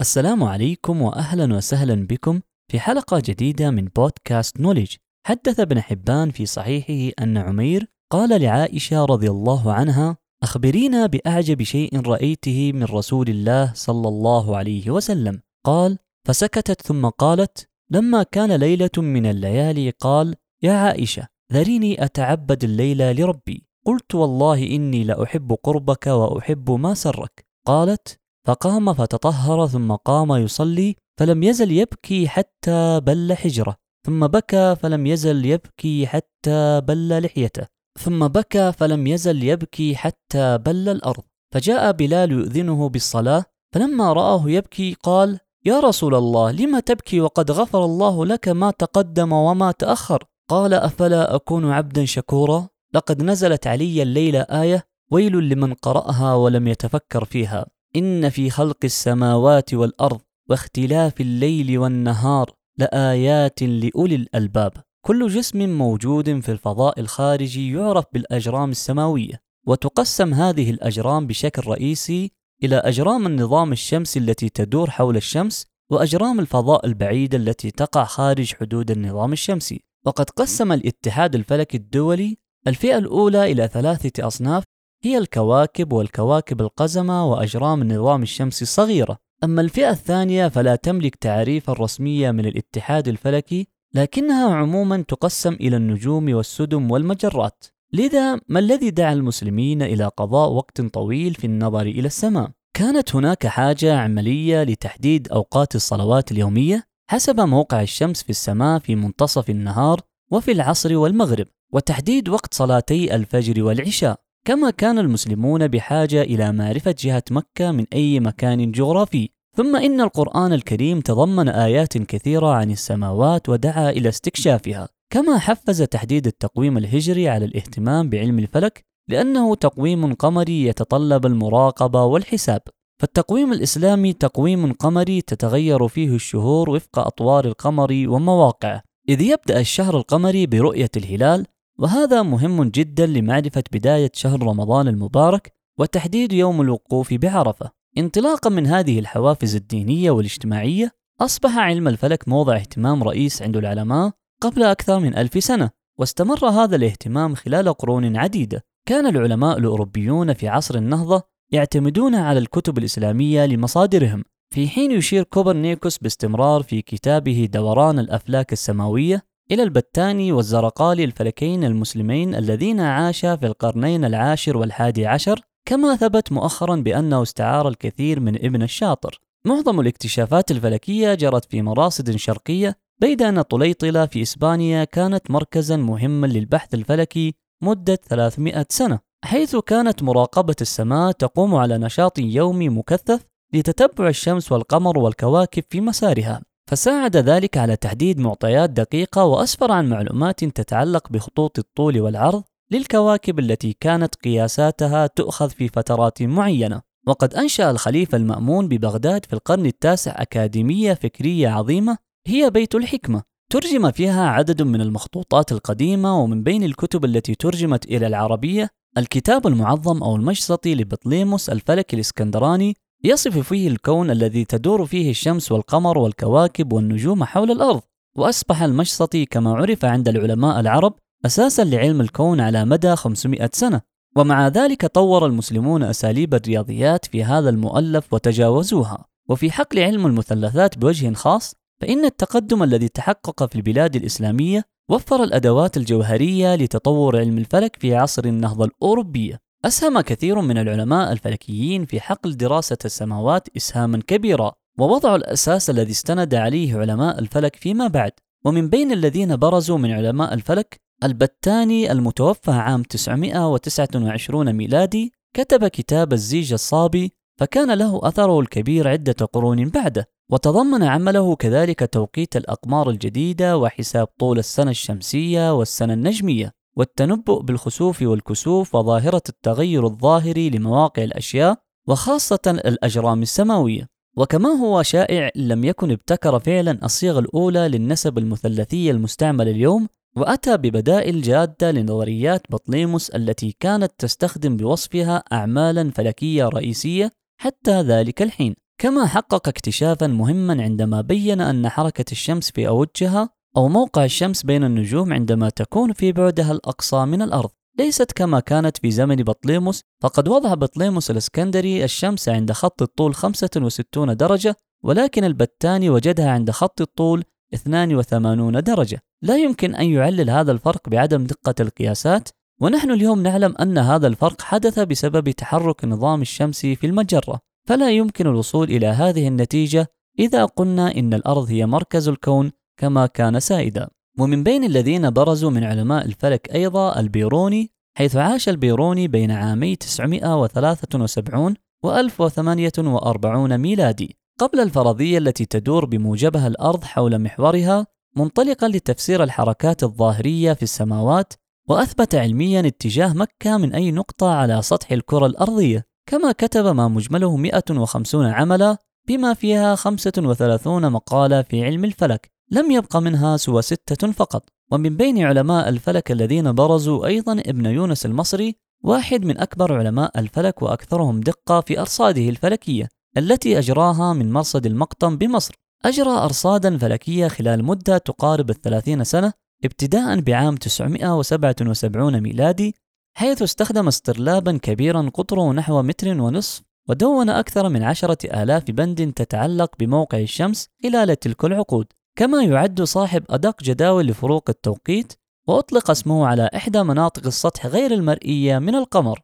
السلام عليكم واهلا وسهلا بكم في حلقة جديدة من بودكاست نوليج. حدث ابن حبان في صحيحه أن عمير قال لعائشة رضي الله عنها: أخبرينا بأعجب شيء رأيته من رسول الله صلى الله عليه وسلم. قال: فسكتت ثم قالت: لما كان ليلة من الليالي قال: يا عائشة ذريني أتعبد الليلة لربي. قلت والله إني لأحب قربك وأحب ما سرك. قالت: فقام فتطهر ثم قام يصلي فلم يزل يبكي حتى بل حجرة. ثم بكى فلم يزل يبكي حتى بل لحيته. ثم بكى فلم يزل يبكي حتى بل الأرض. فجاء بلال يؤذنه بالصلاة فلما رآه يبكي قال يا رسول الله لم تبكي وقد غفر الله لك ما تقدم وما تأخر؟ قال أفلا أكون عبدا شكورا؟ لقد نزلت علي الليلة آية ويل لمن قرأها ولم يتفكر فيها. إن في خلق السماوات والأرض واختلاف الليل والنهار لآيات لأولي الألباب. كل جسم موجود في الفضاء الخارجي يعرف بالأجرام السماوية، وتقسم هذه الأجرام بشكل رئيسي إلى أجرام النظام الشمسي التي تدور حول الشمس، وأجرام الفضاء البعيدة التي تقع خارج حدود النظام الشمسي. وقد قسم الاتحاد الفلكي الدولي الفئة الأولى إلى ثلاثة أصناف هي الكواكب والكواكب القزمة وأجرام النظام الشمسي الصغيرة. أما الفئة الثانية فلا تملك تعريفا رسميا من الاتحاد الفلكي لكنها عموما تقسم إلى النجوم والسدم والمجرات. لذا ما الذي دعا المسلمين إلى قضاء وقت طويل في النظر إلى السماء؟ كانت هناك حاجة عملية لتحديد أوقات الصلوات اليومية حسب موقع الشمس في السماء في منتصف النهار وفي العصر والمغرب وتحديد وقت صلاتي الفجر والعشاء. كما كان المسلمون بحاجة إلى معرفة جهة مكة من أي مكان جغرافي. ثم إن القرآن الكريم تضمن آيات كثيرة عن السماوات ودعا إلى استكشافها. كما حفز تحديد التقويم الهجري على الاهتمام بعلم الفلك لأنه تقويم قمري يتطلب المراقبة والحساب. فالتقويم الإسلامي تقويم قمري تتغير فيه الشهور وفق أطوار القمر ومواقعه. إذ يبدأ الشهر القمري برؤية الهلال وهذا مهم جدا لمعرفة بداية شهر رمضان المبارك وتحديد يوم الوقوف بعرفة. انطلاقا من هذه الحوافز الدينية والاجتماعية، أصبح علم الفلك موضع اهتمام رئيس عند العلماء قبل أكثر من ألف سنة، واستمر هذا الاهتمام خلال قرون عديدة. كان العلماء الأوروبيون في عصر النهضة يعتمدون على الكتب الإسلامية لمصادرهم، في حين يشير كوبرنيكوس باستمرار في كتابه دوران الأفلاك السماوية إلى البتاني والزرقالي الفلكيين المسلمين الذين عاشا في القرنين العاشر والحادي عشر كما ثبت مؤخرا بأنه استعار الكثير من ابن الشاطر. معظم الاكتشافات الفلكية جرت في مراصد شرقية بيد أن طليطلة في إسبانيا كانت مركزا مهما للبحث الفلكي مدة 300 سنة حيث كانت مراقبة السماء تقوم على نشاط يومي مكثف لتتبع الشمس والقمر والكواكب في مسارها. فساعد ذلك على تحديد معطيات دقيقة وأسفر عن معلومات تتعلق بخطوط الطول والعرض للكواكب التي كانت قياساتها تؤخذ في فترات معينة. وقد أنشأ الخليفة المأمون ببغداد في القرن التاسع أكاديمية فكرية عظيمة هي بيت الحكمة. ترجم فيها عدد من المخطوطات القديمة ومن بين الكتب التي ترجمت إلى العربية الكتاب المعظم أو المشسطي لبطليموس الفلك الإسكندراني يصف فيه الكون الذي تدور فيه الشمس والقمر والكواكب والنجوم حول الأرض وأصبح المشسطي كما عرف عند العلماء العرب أساسا لعلم الكون على مدى 500 سنة. ومع ذلك طور المسلمون أساليب الرياضيات في هذا المؤلف وتجاوزوها. وفي حقل علم المثلثات بوجه خاص فإن التقدم الذي تحقق في البلاد الإسلامية وفر الأدوات الجوهرية لتطور علم الفلك في عصر النهضة الأوروبية. أسهم كثير من العلماء الفلكيين في حقل دراسة السماوات إسهاما كبيرا ووضعوا الأساس الذي استند عليه علماء الفلك فيما بعد. ومن بين الذين برزوا من علماء الفلك البتاني المتوفى عام 929 ميلادي كتب كتاب الزيج الصابي فكان له أثره الكبير عدة قرون بعده. وتضمن عمله كذلك توقيت الأقمار الجديدة وحساب طول السنة الشمسية والسنة النجمية. والتنبؤ بالخسوف والكسوف وظاهرة التغير الظاهري لمواقع الأشياء وخاصة الأجرام السماوية. وكما هو شائع لم يكن ابتكر فعلا الصيغة الأولى للنسب المثلثية المستعمل اليوم وأتى ببدائل جادة لنظريات بطليموس التي كانت تستخدم بوصفها أعمالا فلكية رئيسية حتى ذلك الحين. كما حقق اكتشافا مهما عندما بين أن حركة الشمس في أوجها أو موقع الشمس بين النجوم عندما تكون في بعدها الأقصى من الأرض. ليست كما كانت في زمن بطليموس فقد وضع بطليموس الإسكندري الشمس عند خط الطول 65 درجة ولكن البتاني وجدها عند خط الطول 82 درجة. لا يمكن أن يعلل هذا الفرق بعدم دقة القياسات ونحن اليوم نعلم أن هذا الفرق حدث بسبب تحرك النظام الشمسي في المجرة. فلا يمكن الوصول إلى هذه النتيجة إذا قلنا إن الأرض هي مركز الكون كما كان سائدا. ومن بين الذين برزوا من علماء الفلك أيضا البيروني حيث عاش البيروني بين عامي 973 و 1048 ميلادي قبل الفرضية التي تدور بموجبها الأرض حول محورها منطلقا لتفسير الحركات الظاهرية في السماوات وأثبت علميا اتجاه مكة من أي نقطة على سطح الكرة الأرضية. كما كتب ما مجمله 150 عملا بما فيها 35 مقالة في علم الفلك. لم يبق منها سوى ستة فقط. ومن بين علماء الفلك الذين برزوا أيضا ابن يونس المصري واحد من أكبر علماء الفلك وأكثرهم دقة في أرصاده الفلكية التي أجراها من مرصد المقطم بمصر. أجرى أرصادا فلكية خلال مدة تقارب الثلاثين سنة ابتداء بعام 977 ميلادي حيث استخدم استرلابا كبيرا قطره نحو متر ونصف ودون أكثر من عشرة آلاف بند تتعلق بموقع الشمس خلال تلك العقود. كما يعد صاحب أدق جداول لفروق التوقيت وأطلق اسمه على إحدى مناطق السطح غير المرئية من القمر.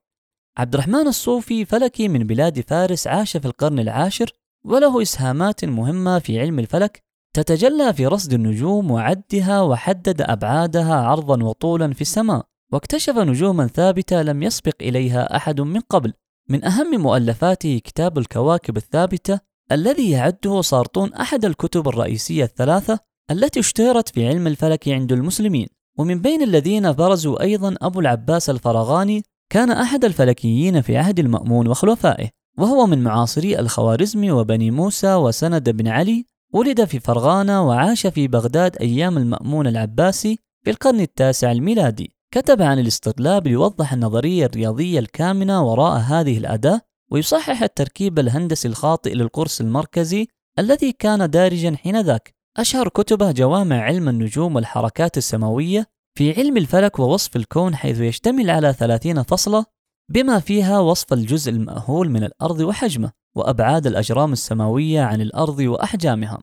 عبد الرحمن الصوفي فلكي من بلاد فارس عاش في القرن العاشر وله إسهامات مهمة في علم الفلك تتجلى في رصد النجوم وعدها وحدد أبعادها عرضا وطولا في السماء واكتشف نجوما ثابتة لم يسبق إليها أحد من قبل. من أهم مؤلفاته كتاب الكواكب الثابتة الذي يعده سارطون أحد الكتب الرئيسية الثلاثة التي اشتهرت في علم الفلك عند المسلمين. ومن بين الذين برزوا أيضا أبو العباس الفرغاني كان أحد الفلكيين في عهد المأمون وخلفائه وهو من معاصري الخوارزمي وبني موسى وسند بن علي ولد في فرغانة وعاش في بغداد أيام المأمون العباسي في القرن التاسع الميلادي. كتب عن الاستطلاب ليوضح النظرية الرياضية الكامنة وراء هذه الأداة ويصحح التركيب الهندسي الخاطئ للقرص المركزي الذي كان دارجا حينذاك أشهر كتبه جوامع علم النجوم والحركات السماوية في علم الفلك ووصف الكون حيث يشتمل على 30 فصلة بما فيها وصف الجزء المأهول من الأرض وحجمه وأبعاد الأجرام السماوية عن الأرض وأحجامها.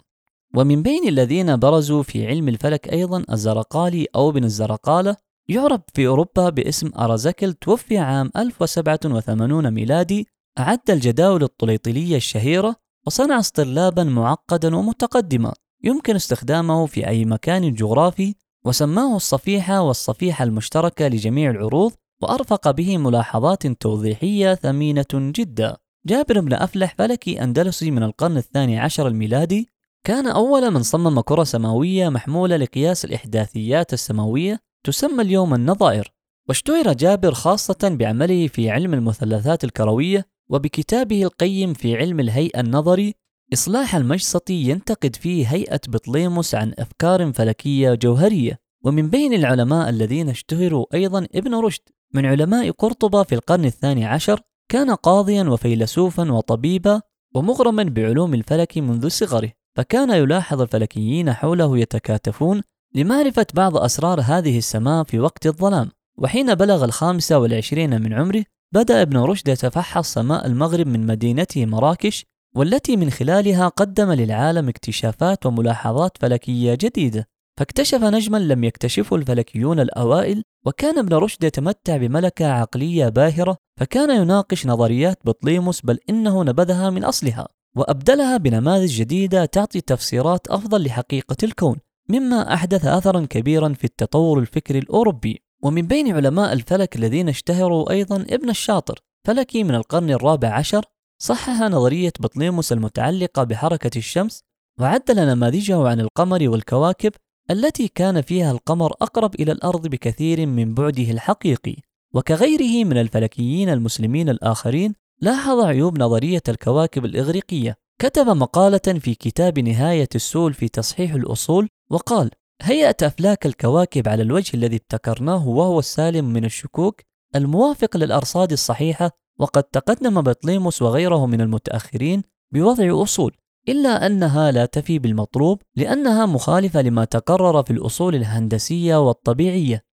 ومن بين الذين برزوا في علم الفلك أيضا الزرقالي أو بن الزرقالة يعرف في أوروبا باسم أرازكل توفي عام 1087 ميلادي أعد الجداول الطليطلية الشهيرة وصنع اسطرلابا معقدا ومتقدما يمكن استخدامه في أي مكان جغرافي وسماه الصفيحة والصفيحة المشتركة لجميع العروض وأرفق به ملاحظات توضيحية ثمينة جدا. جابر بن أفلح فلكي أندلسي من القرن الثاني عشر الميلادي كان أول من صمم كرة سماوية محمولة لقياس الإحداثيات السماوية تسمى اليوم النظائر واشتهر جابر خاصة بعمله في علم المثلثات الكروية وبكتابه القيم في علم الهيئة النظري إصلاح المجسطي ينتقد فيه هيئة بطليموس عن أفكار فلكية جوهرية. ومن بين العلماء الذين اشتهروا أيضا ابن رشد من علماء قرطبة في القرن الثاني عشر كان قاضيا وفيلسوفا وطبيبا ومغرما بعلوم الفلك منذ صغره. فكان يلاحظ الفلكيين حوله يتكاتفون لمعرفة بعض أسرار هذه السماء في وقت الظلام. وحين بلغ الخامسة والعشرين من عمره بدأ ابن رشد يتفحص سماء المغرب من مدينته مراكش والتي من خلالها قدم للعالم اكتشافات وملاحظات فلكية جديدة. فاكتشف نجما لم يكتشفه الفلكيون الأوائل وكان ابن رشد يتمتع بملكة عقلية باهرة فكان يناقش نظريات بطليموس بل إنه نبذها من أصلها وأبدلها بنماذج جديدة تعطي تفسيرات أفضل لحقيقة الكون مما أحدث أثرا كبيرا في التطور الفكري الأوروبي. ومن بين علماء الفلك الذين اشتهروا أيضا ابن الشاطر فلكي من القرن الرابع عشر صحح نظرية بطليموس المتعلقة بحركة الشمس وعدل نماذجه عن القمر والكواكب التي كان فيها القمر أقرب إلى الأرض بكثير من بعده الحقيقي. وكغيره من الفلكيين المسلمين الآخرين لاحظ عيوب نظرية الكواكب الإغريقية. كتب مقالة في كتاب نهاية السول في تصحيح الأصول وقال هيئة أفلاك الكواكب على الوجه الذي ابتكرناه وهو السالم من الشكوك الموافق للأرصاد الصحيحة وقد تقدم بطليموس وغيره من المتأخرين بوضع أصول إلا أنها لا تفي بالمطلوب لأنها مخالفة لما تقرر في الأصول الهندسية والطبيعية.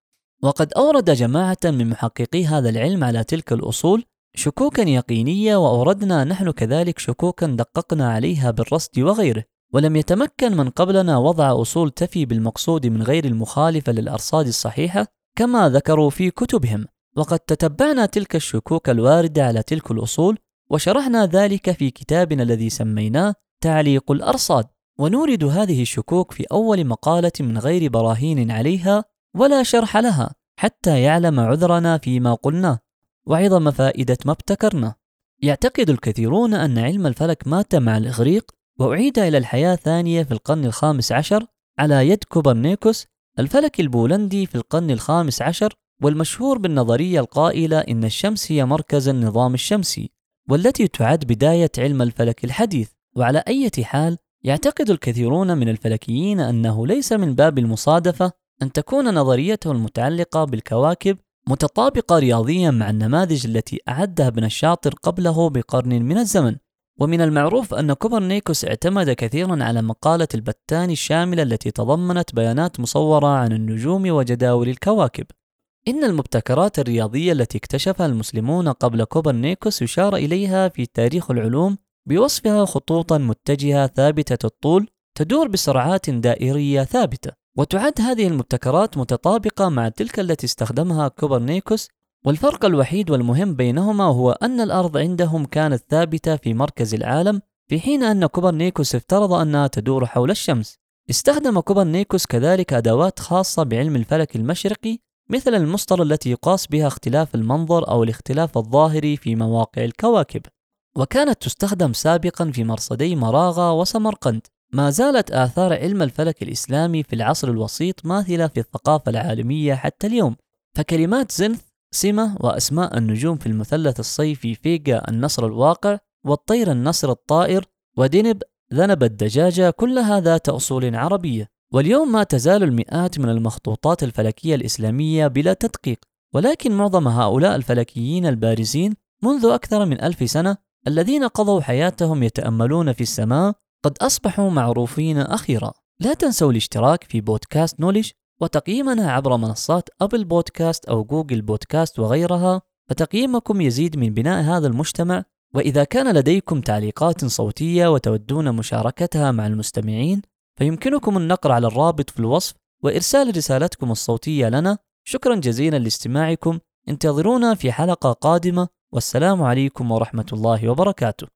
وقد أورد جماعة من محققي هذا العلم على تلك الأصول شكوكا يقينية وأوردنا نحن كذلك شكوكا دققنا عليها بالرصد وغيره. ولم يتمكن من قبلنا وضع أصول تفي بالمقصود من غير المخالفة للأرصاد الصحيحة كما ذكروا في كتبهم. وقد تتبعنا تلك الشكوك الواردة على تلك الأصول وشرحنا ذلك في كتابنا الذي سميناه تعليق الأرصاد. ونورد هذه الشكوك في أول مقالة من غير براهين عليها ولا شرح لها حتى يعلم عذرنا فيما قلناه. وعظم فائدة ما ابتكرنا يعتقد الكثيرون أن علم الفلك مات مع الإغريق وأعيد إلى الحياة ثانية في القرن الخامس عشر على يد كوبرنيكوس الفلك البولندي في القرن الخامس عشر والمشهور بالنظرية القائلة إن الشمس هي مركز النظام الشمسي والتي تعد بداية علم الفلك الحديث. وعلى أي حال يعتقد الكثيرون من الفلكيين أنه ليس من باب المصادفة أن تكون نظريته المتعلقة بالكواكب متطابقة رياضيا مع النماذج التي أعدها ابن الشاطر قبله بقرن من الزمن. ومن المعروف أن كوبرنيكوس اعتمد كثيرا على مقالة البتاني الشاملة التي تضمنت بيانات مصورة عن النجوم وجداول الكواكب. إن المبتكرات الرياضية التي اكتشفها المسلمون قبل كوبرنيكوس يشار إليها في تاريخ العلوم بوصفها خطوطا متجهة ثابتة الطول تدور بسرعات دائرية ثابتة. وتعد هذه المبتكرات متطابقة مع تلك التي استخدمها كوبرنيكوس والفرق الوحيد والمهم بينهما هو أن الأرض عندهم كانت ثابتة في مركز العالم في حين أن كوبرنيكوس افترض أنها تدور حول الشمس. استخدم كوبرنيكوس كذلك أدوات خاصة بعلم الفلك المشرقي مثل المسطرة التي يقاس بها اختلاف المنظر أو الاختلاف الظاهري في مواقع الكواكب. وكانت تستخدم سابقا في مرصدي مراغة وسمرقند. ما زالت آثار علم الفلك الإسلامي في العصر الوسيط ماثلة في الثقافة العالمية حتى اليوم. فكلمات zenith سمت وأسماء النجوم في المثلث الصيفي Vega النسر الواقع والطير النصر الطائر ودينب ذنب الدجاجة كلها ذات أصول عربية. واليوم ما تزال المئات من المخطوطات الفلكية الإسلامية بلا تدقيق ولكن معظم هؤلاء الفلكيين البارزين منذ أكثر من ألف سنة الذين قضوا حياتهم يتأملون في السماء قد أصبحوا معروفين أخيرا. لا تنسوا الاشتراك في بودكاست نولج وتقييمنا عبر منصات أبل بودكاست أو جوجل بودكاست وغيرها فتقييمكم يزيد من بناء هذا المجتمع. وإذا كان لديكم تعليقات صوتية وتودون مشاركتها مع المستمعين فيمكنكم النقر على الرابط في الوصف وإرسال رسالتكم الصوتية لنا. شكرا جزيلا لاستماعكم. انتظرونا في حلقة قادمة. والسلام عليكم ورحمة الله وبركاته.